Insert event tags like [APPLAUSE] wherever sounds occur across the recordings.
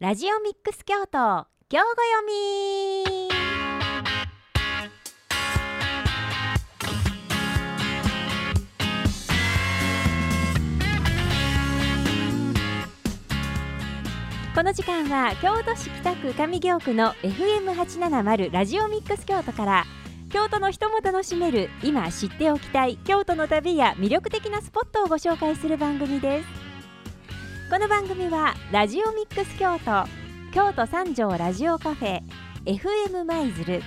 ラジオミックス京都今日ご読み。この時間は京都市北区上京区の FM870 ラジオミックス京都から京都の人も楽しめる今知っておきたい京都の旅や魅力的なスポットをご紹介する番組です。この番組はラジオミックス京都京都三条ラジオカフェ FM 舞鶴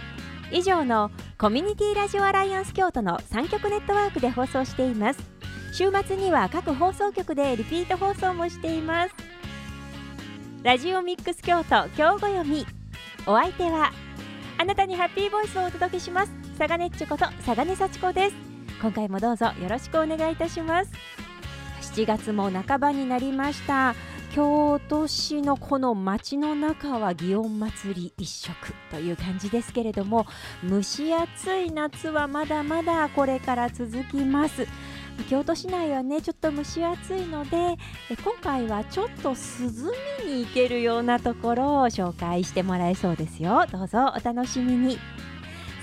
以上のコミュニティラジオアライアンス京都の3局ネットワークで放送しています。週末には各放送局でリピート放送もしています。ラジオミックス京都今日ご読み。お相手はあなたにハッピーボイスをお届けします。佐賀ねっちこと佐賀根幸子です。今回もどうぞよろしくお願いいたします。7月も半ばになりました。京都市のこの街の中は祇園祭り一色という感じですけれども蒸し暑い夏はまだまだこれから続きます。京都市内はねちょっと蒸し暑いのでえ今回はちょっと涼みに行けるようなところを紹介してもらえそうですよ。どうぞお楽しみに。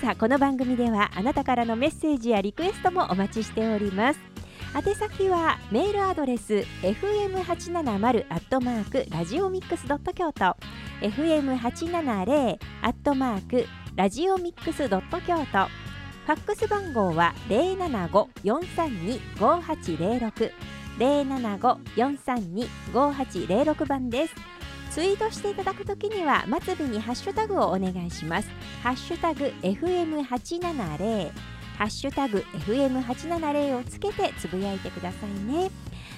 さあこの番組ではあなたからのメッセージやリクエストもお待ちしております。宛先はメールアドレス fm870 アットマークラジオミックスドット京都。fm870 アットマークラジオミックスドット京都。ファックス番号は075-432-5806 075-432-5806番です。ツイートしていただくときには末尾にハッシュタグをお願いします。ハッシュタグ FM870 ハッシュタグ FM870 をつけてつぶやいてくださいね。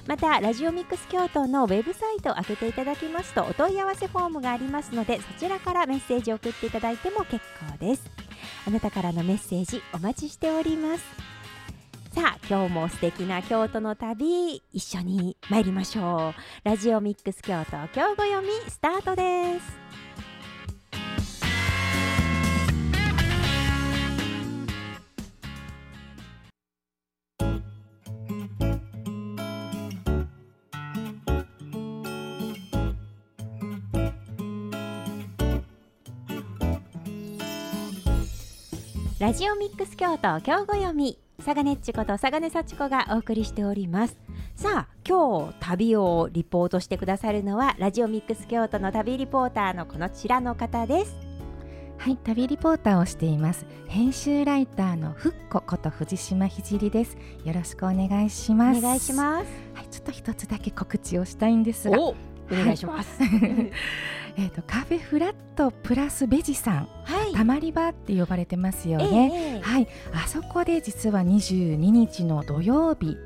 またラジオミックス京都のウェブサイトを開けていただきますとお問い合わせフォームがありますのでそちらからメッセージを送っていただいても結構です。あなたからのメッセージお待ちしております。さあ今日も素敵な京都の旅一緒に参りましょう。ラジオミックス京都今日ご読みスタートです。ラジオミックス京都今日ご読み佐賀ねっちこと佐賀根幸子がお送りしております。さあ今日旅をリポートしてくださるのはラジオミックス京都の旅リポーターのこのちらの方です。はい旅リポーターをしています。編集ライターのふっここと藤島ひじりです。よろしくお願いします。お願いします。はいちょっと一つだけ告知をしたいんですが。お願いします、はい。[LAUGHS] えっとカフェフラットプラスベジさん、はいたまり場って呼ばれてますよね、ええはい。あそこで実は22日の土曜日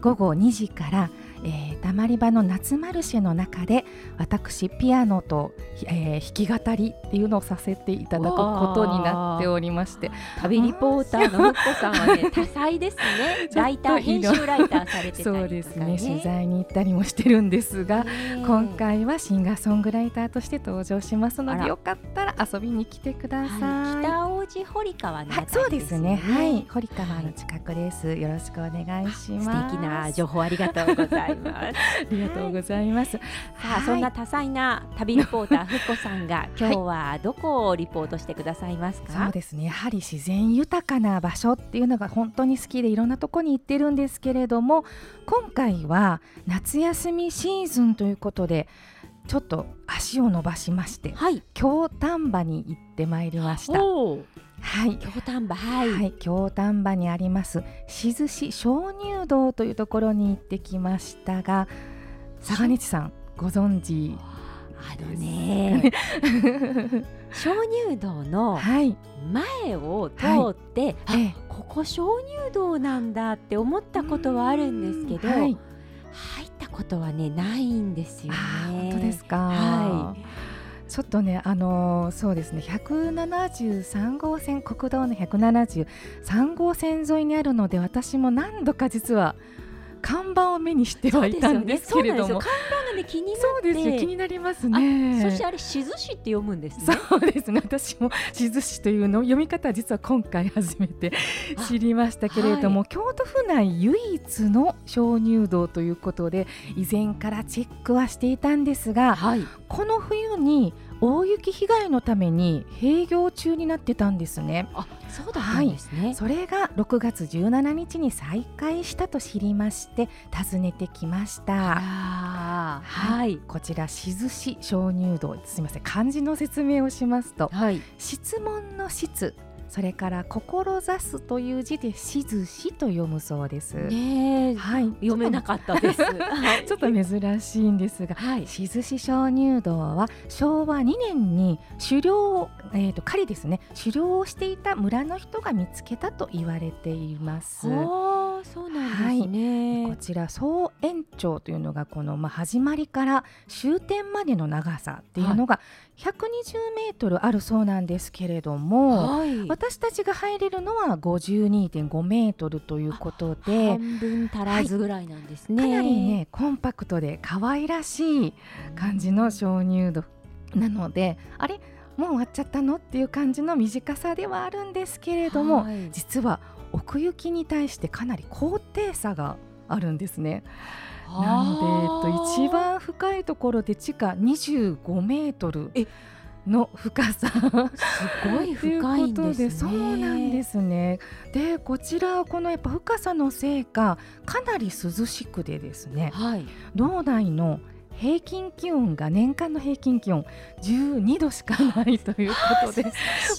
午後2時から、えー、たまり場の夏マルシェの中で私ピアノと、えー弾き語りっていうのをさせていただくことになっておりまして旅リポーターのふっこさんはね多彩ですね [LAUGHS] ライター編集ライターされてたりとか、ね、そうですね取材に行ったりもしてるんですが、ね今回はシンガーソングライターとして登場しますのでよかったら遊びに来てください。はい、北大路堀川のあはい、たりそうですね。はい、堀川はいの近くです。よろしくお願いします。素敵な情報ありがとうございます。ありがとうございます。さあ、はいそんな多彩な旅リポーターふっこさんが今日はどこをリポートしてくださいますか？そうですね。やはり自然豊かな場所っていうのが本当に好きでいろんなとこに行ってるんですけれども、今回は夏休みシーズンということで、ちょっと足を伸ばしまして、はい。京丹波に行ってまいりました。はい。京丹波はい。はい、京丹波にあります静市鍾乳洞というところに行ってきましたが佐賀日さんご存知あのね、鍾乳洞のはい、前を通って、あ、ええ。ここ鍾乳洞なんだって思ったことはあるんですけど、はい、入ったことはねないんですよね。本当ですか、はちょっとねあのーそうですね173号線国道の173号線沿いにあるので私も何度か実は看板を目にしてはいたんですけれども、看板がね気になそうですよ気になりますね。そしてあれしずしって読むんですね。そうです。ね私もしずしというの読み方実は今回初めて知りましたけれども、はい、京都府内唯一の鍾乳洞ということで以前からチェックはしていたんですが、はい、この冬に大雪被害のために閉業中になってたんですね。あ、そうだったんですね、はい、それが6月17日に再開したと知りまして訪ねてきました。はい、はい、こちら静市鍾乳洞。すみません。漢字の説明をしますと、はい、質問の質それから志すという字でしずしと読むそうです。ねはい、読めなかったです。ちょっと [LAUGHS] 珍しいんですが、はい、しずし鍾乳洞は昭和2年に狩猟えっ、ー、と狩りですね、狩猟をしていた村の人が見つけたと言われています。そうなんですね、はい、こちら総延長というのがこのまあ始まりから終点までの長さっていうのが120メートルあるそうなんですけれども、はい、私たちが入れるのは52.5メートルということで半分足らずぐらいなんですね、はい、かなりねコンパクトで可愛らしい感じの鍾乳洞なのであれ？もう終わっちゃったの？っていう感じの短さではあるんですけれども、はい、実は奥行きに対してかなり高低差があるんですね。なので、えっと、一番深いところで地下25メートルの深さすごい深いんですね。そうなんですね。でこちらこのやっぱ深さのせいかかなり涼しくでですね、はい、道内の平均気温が年間の平均気温12度しかないということでもう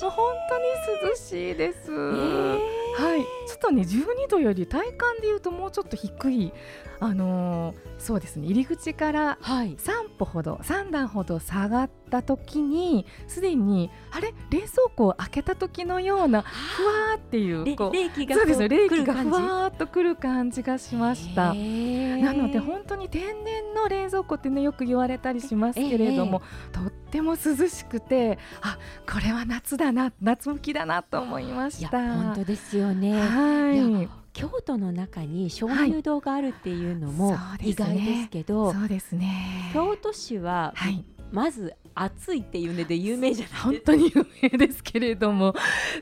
本当に涼しいです。えーはい、ちょっとね12度より体感でいうともうちょっと低い、あのー、そうですね入り口から3歩ほど、はい、3段ほど下がった時にすでにあれ？冷蔵庫を開けた時のようなふわーっていうこう冷気がそうです冷気がふわーっとくる感じがしました。なので本当に天然の冷蔵庫ってねよく言われたりしますけれども、とっても涼しくてあこれは夏だな夏向きだなと思いました。本当ですよね。はい。京都の中に鍾乳洞があるっていうのも意外ですけど、はい、そうですね。京都市は、はい、まず暑いっていうので有名じゃない本当に有名ですけれども。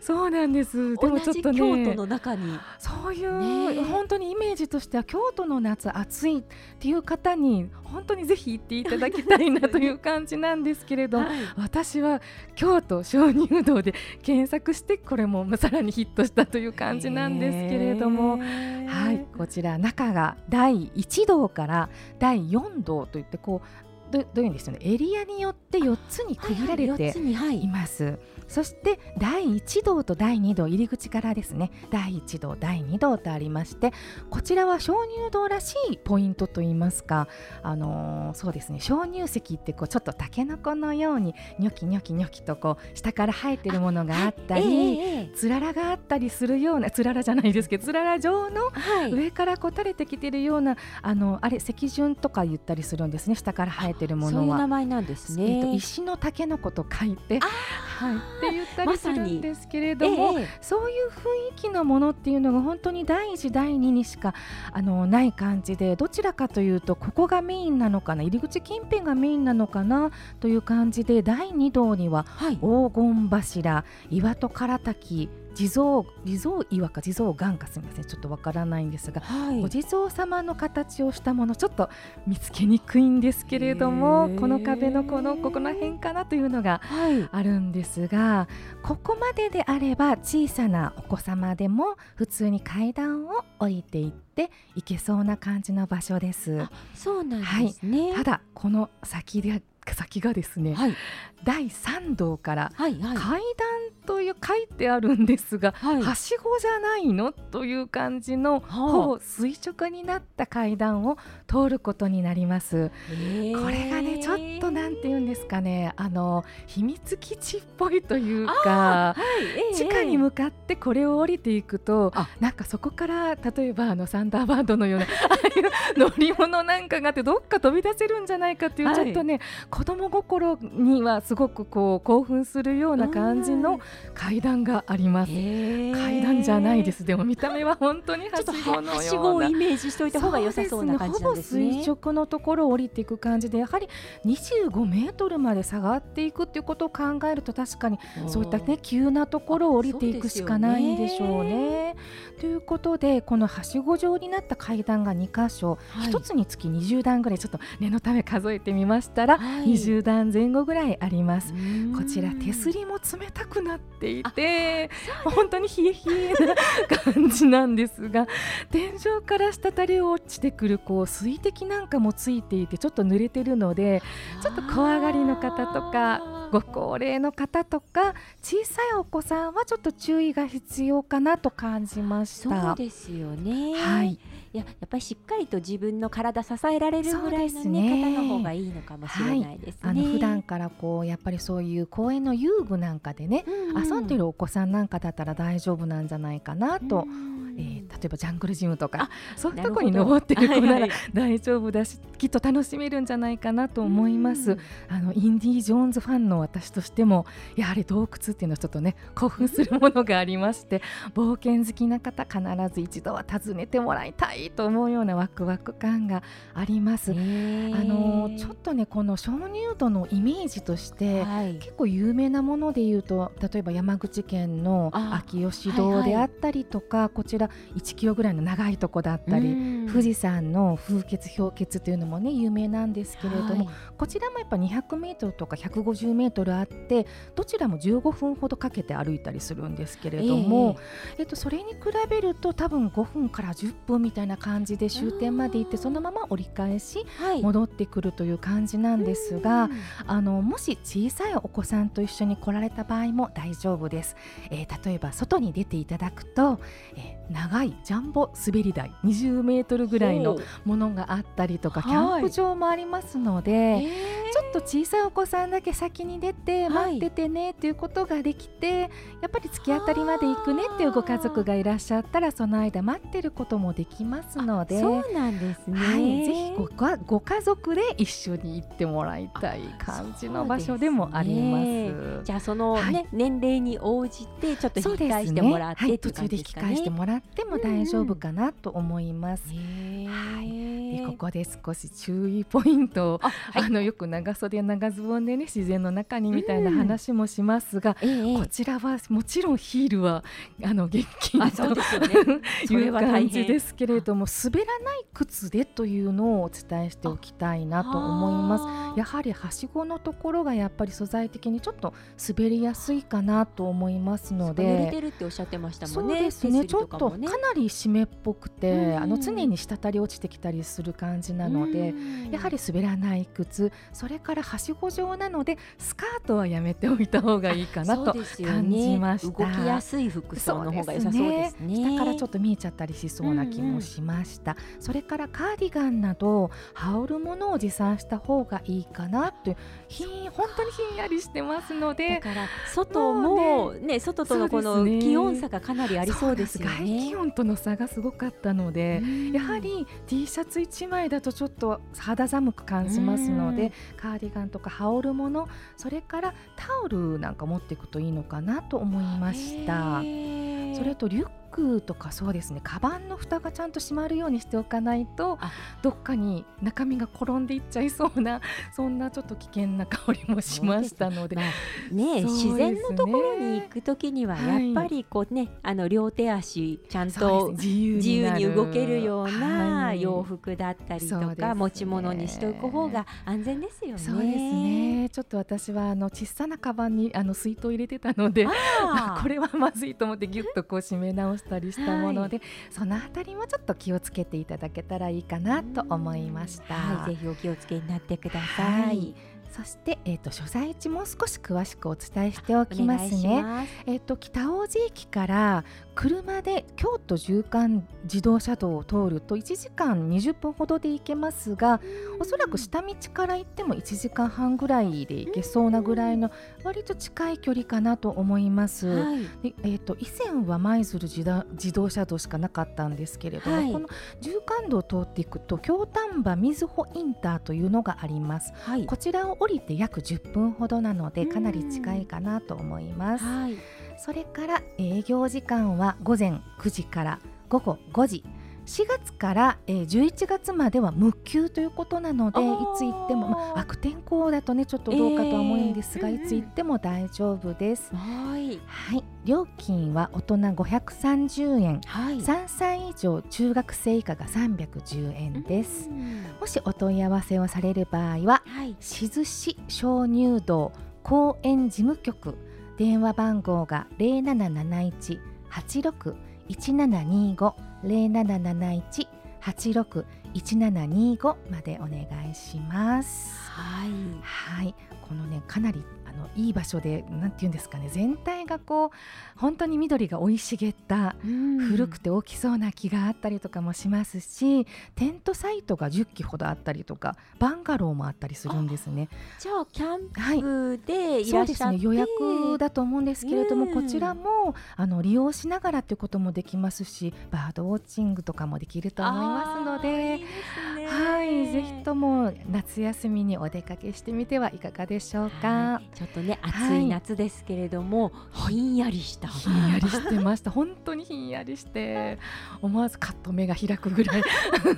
そうなんです。でもちょっとね。京都の中に。そういう、ね、本当にイメージとしては京都の夏暑いっていう方に本当にぜひ行っていただきたいなという感じなんですけれど、はい、私は京都鍾乳洞で検索してこれもさらにヒットしたという感じなんですけれども。はい。こちら中が第1道から第4道といってこうどどういうんですよね？エリアによって4つに区切られています。はい。はい、そして第1道と第2道入り口からですね。第1道第2道とありましてこちらは鍾乳洞らしいポイントといいますかあのー、そうですね。鍾乳石ってこうちょっとたけのこのようにニョキニョキニョキとこう下から生えてるものがあったり、えー、つららがあったりするようなつららじゃないですけどつらら状の上からこう垂れてきてるような、あのあれ石筍とか言ったりするんですね。下から生えててるものはそういう名前なんですね、えーと、石のタケノコと書いてはい、って言ったりするんですけれども、まえー、そういう雰囲気のものっていうのが本当に第一第二にしかあのない感じでどちらかというとここがメインなのかな入り口近辺がメインなのかなという感じで第二道には黄金柱、岩戸唐滝地蔵地蔵岩か地蔵岩かすみません。ちょっとわからないんですが、はい、お地蔵様の形をしたものちょっと見つけにくいんですけれどもこの壁のこのここの辺かなというのがあるんですが、はい、ここまでであれば小さなお子様でも普通に階段を降りていって行けそうな感じの場所です。そうなんですね、はい、ただこの先で先がですね、はい、第3道から階段という書いてあるんですが、はい、はしごじゃないの？という感じの、ほぼ垂直になった階段を通ることになります。これがねちょっとなんて言うんですかね。あの秘密基地っぽいというか、はい、地下に向かってこれを降りていくとなんかそこから例えばあのサンダーバードのような [LAUGHS] ああいう乗り物なんかがあってどっか飛び出せるんじゃないかっていう、ちょっとね子供心にはすごくこう興奮するような感じの階段があります。階段じゃないです。でも見た目は本当に [LAUGHS] はしごのよをイメージしておいた方が良さそうな感じなんですね、ね、ほぼ垂直のところを降りていく感じでやはり25メートルまで下がっていくっていうことを考えると確かにそういったね急なところを降りていくしかないんでしょうね。ということでこのはしご状になった階段が2箇所、はい、1つにつき20段ぐらいちょっと念のため数えてみましたら、はい、20段前後ぐらいあります。こちら手すりも冷たくなっていて本当に冷え冷えな感じなんですが [LAUGHS] 天井から滴り落ちてくるこう水滴なんかもついていてちょっと濡れてるのでちょっと怖がりの方とかご高齢の方とか小さいお子さんはちょっと注意が必要かなと感じました。そうですよね。はい。いややっぱりしっかりと自分の体支えられるぐらいの、ね、ね、方の方がいいのかもしれないですね。はい、あの普段からこうやっぱりそういう公園の遊具なんかでね、うんうん、遊んでるお子さんなんかだったら大丈夫なんじゃないかなと。えー、例えばジャングルジムとかそういうとこに登ってる子なら大丈夫だし、はいはい、きっと楽しめるんじゃないかなと思います。あのインディ・ジョーンズファンの私としてもやはり洞窟っていうのはちょっとね興奮するものがありまして [LAUGHS] 冒険好きな方必ず一度は訪ねてもらいたいと思うようなワクワク感があります。あのちょっとねこの鍾乳洞のイメージとして、はい、結構有名なものでいうと例えば山口県の秋吉堂であったりとか、はいはい、こちら1キロぐらいの長いとこだったり富士山の風穴氷穴というのもね有名なんですけれども、こちらもやっぱ200メートルとか150メートルあってどちらも15分ほどかけて歩いたりするんですけれども、えー、えっと、それに比べると多分5分から10分みたいな感じで終点まで行ってそのまま折り返し戻ってくるという感じなんですが、はい、あのもし小さいお子さんと一緒に来られた場合も大丈夫です。えー、例えば外に出ていただくと、えー、長いジャンボ滑り台20メートルぐらいのものがあったりとかキャンプ場もありますので、はい、ちょっと小さいお子さんだけ先に出て待っててねっていうことができて、やっぱり突き当たりまで行くねっていうご家族がいらっしゃったらその間待ってることもできますのでそうなんですね、はい、ぜひごご家族で一緒に行ってもらいたい感じの場所でもあります。すね、じゃあそのね、はい、年齢に応じてちょっと引き返してもらって、ね。はい、途中で引き返してもらっても大丈夫かなと思います。はい、でここで少し注意ポイントをあ、はい、あのよく長袖長ズボンでね自然の中にみたいな話もしますが、こちらはもちろんヒールはあの厳禁という感じですけれども滑らない靴でというのをお伝えしておきたいなと思います。やはりはしごのところがやっぱり素材的にちょっと滑りやすいかなと思いますので。濡れてるっておっしゃってましたもんね。そうですね。ちょっとかなり湿っぽくて、あの常に滴り落ちてきたりする感じなので、やはり滑らない靴、それからはしご状なのでスカートはやめておいた方がいいかなと感じました。ね、動きやすい服装の方が良さそうですね。下からちょっと見えちゃったりしそうな気もしました。それからカーディガンなど羽織るものを持参した方がいいかなというひ本当にひんやりしてますので、だから外もね外とのこの気温差がかなりありそうですよね。外気温との差がすごかったので、やはり T シャツ1枚だとちょっと肌寒く感じますので、カーディガンとか羽織るもの、それからタオルなんか持っていくといいのかなと思いました。それとリュックとかそうですねカバンの蓋がちゃんと閉まるようにしておかないとどっかに中身が転んでいっちゃいそうな [LAUGHS] そんなちょっと危険な香りもしましたので、まあ、ね、ね、自然のところに行く時にはやっぱりこうね、はい、あの両手足ちゃんと自由に動けるような洋服だったりとか、はい、持ち物にしておく方が安全ですよね。そうですね。ちょっと私はあの小さなカバンにあの水筒入れてたので [LAUGHS] これはまずいと思ってぎゅっとこう締め直したりしたもので、はい、そのあたりもちょっと気をつけていただけたらいいかなと思いました。はい、ぜひお気をつけになってください。そして、えーと、所在地も少し詳しくお伝えしておきますね。す。えっ、ー、と北大路駅から車で京都縦貫自動車道を通ると1時間20分ほどで行けますがおそらく下道から行っても1時間半ぐらいで行けそうなぐらいの割と近い距離かなと思います。はい、でえーと、以前は舞鶴自動車道しかなかったんですけれども、はい、この縦貫道を通っていくと京丹波瑞穂インターというのがあります。はい、こちらを降りて約10分ほどなのでかなり近いかなと思います。はいそれから営業時間は午前9時から午後5時4月から、えー、11月までは無休ということなのでいつ行っても、まあ、悪天候だとねちょっとどうかとは思うんですが、えー、いつ行っても大丈夫です。はい、はい、料金は大人530円、はい、3歳以上中学生以下が310円です。もしお問い合わせをされる場合は、はい、静市鍾乳洞公園事務局。電話番号が0771 86 1725 0771-86-1725までお願いします。はい、はい、このねかなりあのいい場所でなんて言うんですかね全体がこう本当に緑が生い茂った古くて大きそうな木があったりとかもしますしテントサイトが10基ほどあったりとかバンガローもあったりするんですね。じゃあキャンプでいらっしゃって、はい、ね予約だと思うんですけれども、こちらもあの利用しながらということもできますしバードウォッチングとかもできると思いますので。いいはい、ぜひとも夏休みにお出かけしてみてはいかがでしょうか。ちょっとね暑い夏ですけれども、はい、ひんやりした。ひんやりしてました。本当にひんやりして思わずカッと目が開くぐらい。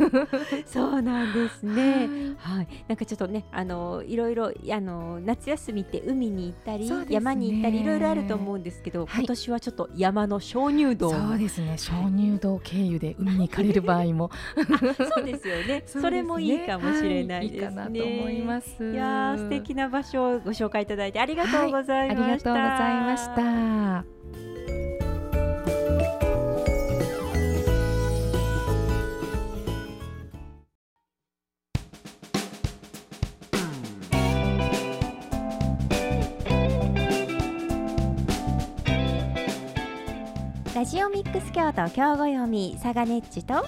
[LAUGHS] そうなんですね、はい、はい、なんかちょっとねあのいろいろあの夏休みって海に行ったり、ね、山に行ったりいろいろあると思うんですけど、はい、今年はちょっと山の鍾乳洞。そうですね。鍾乳洞経由で海に行かれる場合も。[LAUGHS] そうですよ [LAUGHS] ね。それもいいかもしれないですね、はい、いいかなと思います。いや素敵な場所をご紹介いただいてありがとうございました、ありがとうございました。ラジオミックス京都京語読み佐賀ネッチと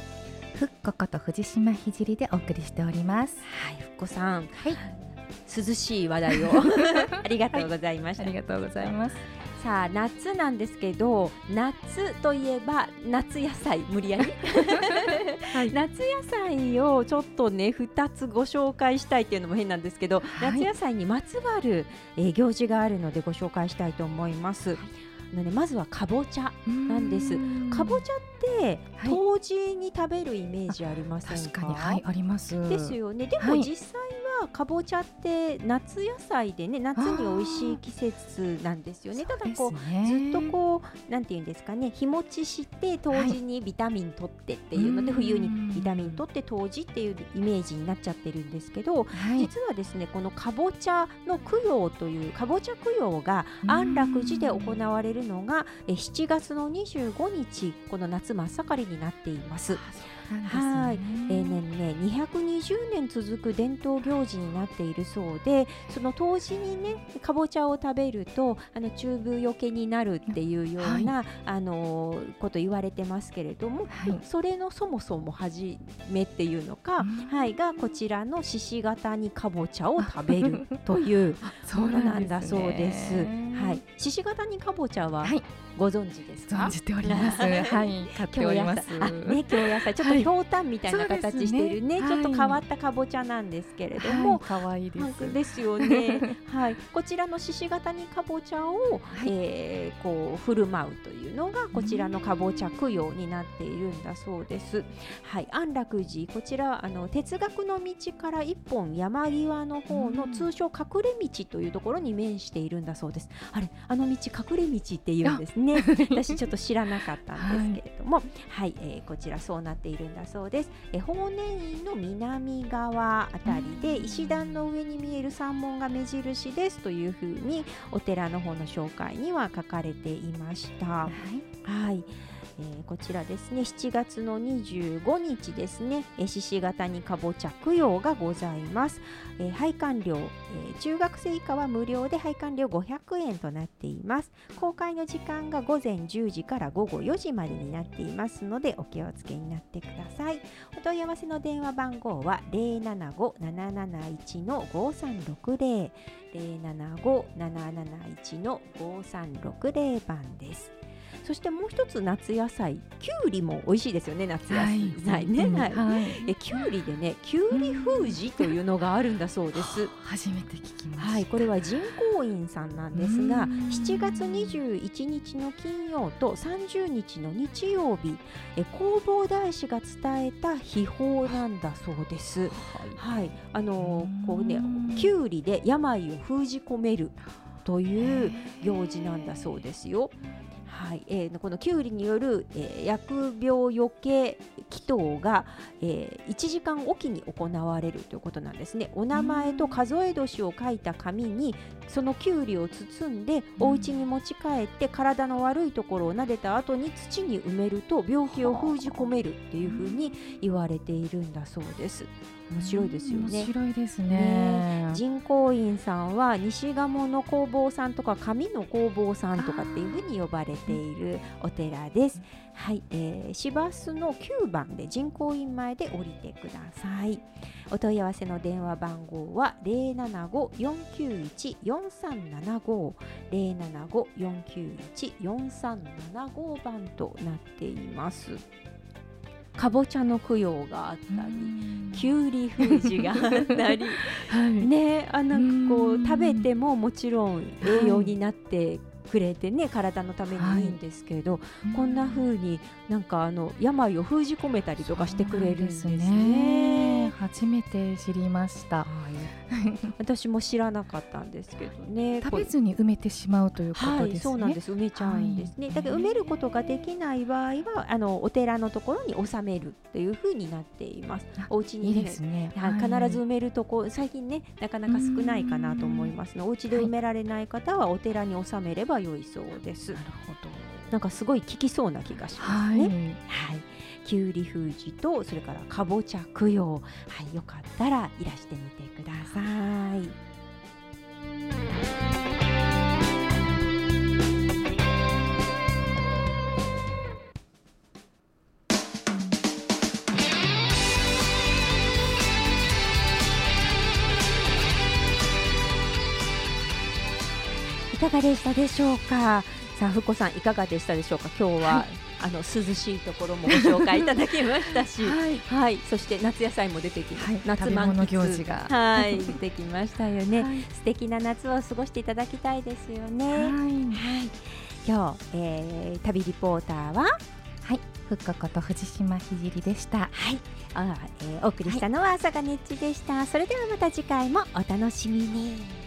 ふっここと藤島ひじりでお送りしております。はいふっこさん。はい涼しい話題を。[LAUGHS] ありがとうございました、はい、ありがとうございます。さあ夏なんですけど夏といえば夏野菜無理やり、はい、[LAUGHS] 夏野菜をちょっとね2つご紹介したいっていうのも変なんですけど、はい、夏野菜にまつわる、えー、行事があるのでご紹介したいと思います。はい。のねまずはかぼちゃなんです。かぼちゃって冬至に食べるイメージありませんか？はい、あります。ですよね。でも実際はかぼちゃって夏野菜でね夏に美味しい季節なんですよね。ただこう、ずっとこうなんていうんですかね日持ちして冬至にビタミン取ってっていうので、冬にビタミン取って冬至っていうイメージになっちゃってるんですけど、実はですねこのかぼちゃの供養というかぼちゃ供養が安楽寺で行われるのが7月の25日この夏真っ盛りになっています。はい、例年ね220年続く伝統行事になっているそうでその当時にねかぼちゃを食べるとあの中風よけになるっていうような、はい、あのこと言われてますけれども、はい、それのそもそも始めっていうのか、はい、がこちらの獅子型にかぼちゃを食べるという [LAUGHS] ものなんだそうです。はい、獅子型にかぼちゃは、ご存知ですか？存じております。[LAUGHS] はい、買っております。あ、ね、京野菜ちょっとひょうたんみたいな形してるね、ね、ちょっと変わったかぼちゃなんですけれども、可、は、愛、い、いです。ですよね。[LAUGHS] はい。こちらの獅子型にかぼちゃを、はい、えー、こう振る舞うというのがこちらのかぼちゃ供養になっているんだそうです。はい。安楽寺こちらあの哲学の道から一本山際の方の通称隠れ道というところに面しているんだそうです。あれあの道隠れ道って言うんですね [LAUGHS] 私ちょっと知らなかったんですけれども。はい、はい、えー、こちらそうなっているんだそうです。え法然院の南側あたりで石段の上に見える山門が目印ですというふうにお寺の方の紹介には書かれていました。はい、はいえー、こちらですね。7月の25日ですね。獅子型にかぼちゃ供養がございます、えー、配管料、えー、中学生以下は無料で配管料500円となっています。公開の時間が午前10時から午後4時までになっていますのでお気をつけになってください。お問い合わせの電話番号は075-771の5360 075-771の5360番です。そしてもう一つ夏野菜きゅうりも美味しいですよね夏野はい菜ね、うんはい。はきゅうりでねきゅうり封じというのがあるんだそうです。[LAUGHS] 初めて聞きました。はい、これは人工院さんなんですがうん。7月21日の金曜と30日の日曜日え弘法大師が伝えた秘宝なんだそうです。はい、あのーこうねうんきゅうりで病を封じ込めるという行事なんだそうですよ。はい、えーこのきゅうりによる、えー疫病よけ祈祷が、えー1時間おきに行われるということなんですね。お名前と数え年を書いた紙にそのきゅうりを包んでお家に持ち帰って体の悪いところを撫でた後に土に埋めると病気を封じ込めるっていうふうに言われているんだそうです。面白いですよね面。白いですね。ね人工院さんは西鴨の工房さんとか上の工房さんとかっていうふうに呼ばれているお寺です。はい、えー、市バスの9番で人工院前で降りてください。お問い合わせの電話番号は零七五四九一四三七五零七五四九一四三七五番となっています。かぼちゃの供養があったり。きゅうり封じがあったり [LAUGHS] はい。ねあなんかこううん食べてももちろん栄養になってくれてね、体のためにいいんですけど、こんな風になんかあの病を封じ込めたりとかしてくれるんですね。すね初めて知りました。はい私も知らなかったんですけどね。[LAUGHS] 食べずに埋めてしまうということですね。はい、そうなんです。埋めちゃうんですね。はいだけど埋めることができない場合は、あのお寺のところに収めるっていう風になっていますあ。お家にねいいですね。はい、必ず埋めるとこ最近ねなかなか少ないかなと思いますのお家で埋められない方はお寺に納めれば良いそうです、なるほど。なんかすごい効きそうな気がしますはい。ねはい、きゅうり封じとそれからかぼちゃ供養。はい。よかったらいらしてみてくださいいかがでしたでしょうか？さあふこさんいかがでしたでしょうか？今日は、はいあの涼しいところもご紹介いただきましたし [LAUGHS] はい。はい、そして夏野菜も出てきます。はい夏満喫行事がはい、[LAUGHS] 出てきましたよね。はい素敵な夏を過ごしていただきたいですよね。はい、はい。今日、えー、旅リポーターは、はい。ふっここと藤島ひじりでした。はい、あ、えー、お送りしたのは朝がねっちでした。それではまた次回もお楽しみに。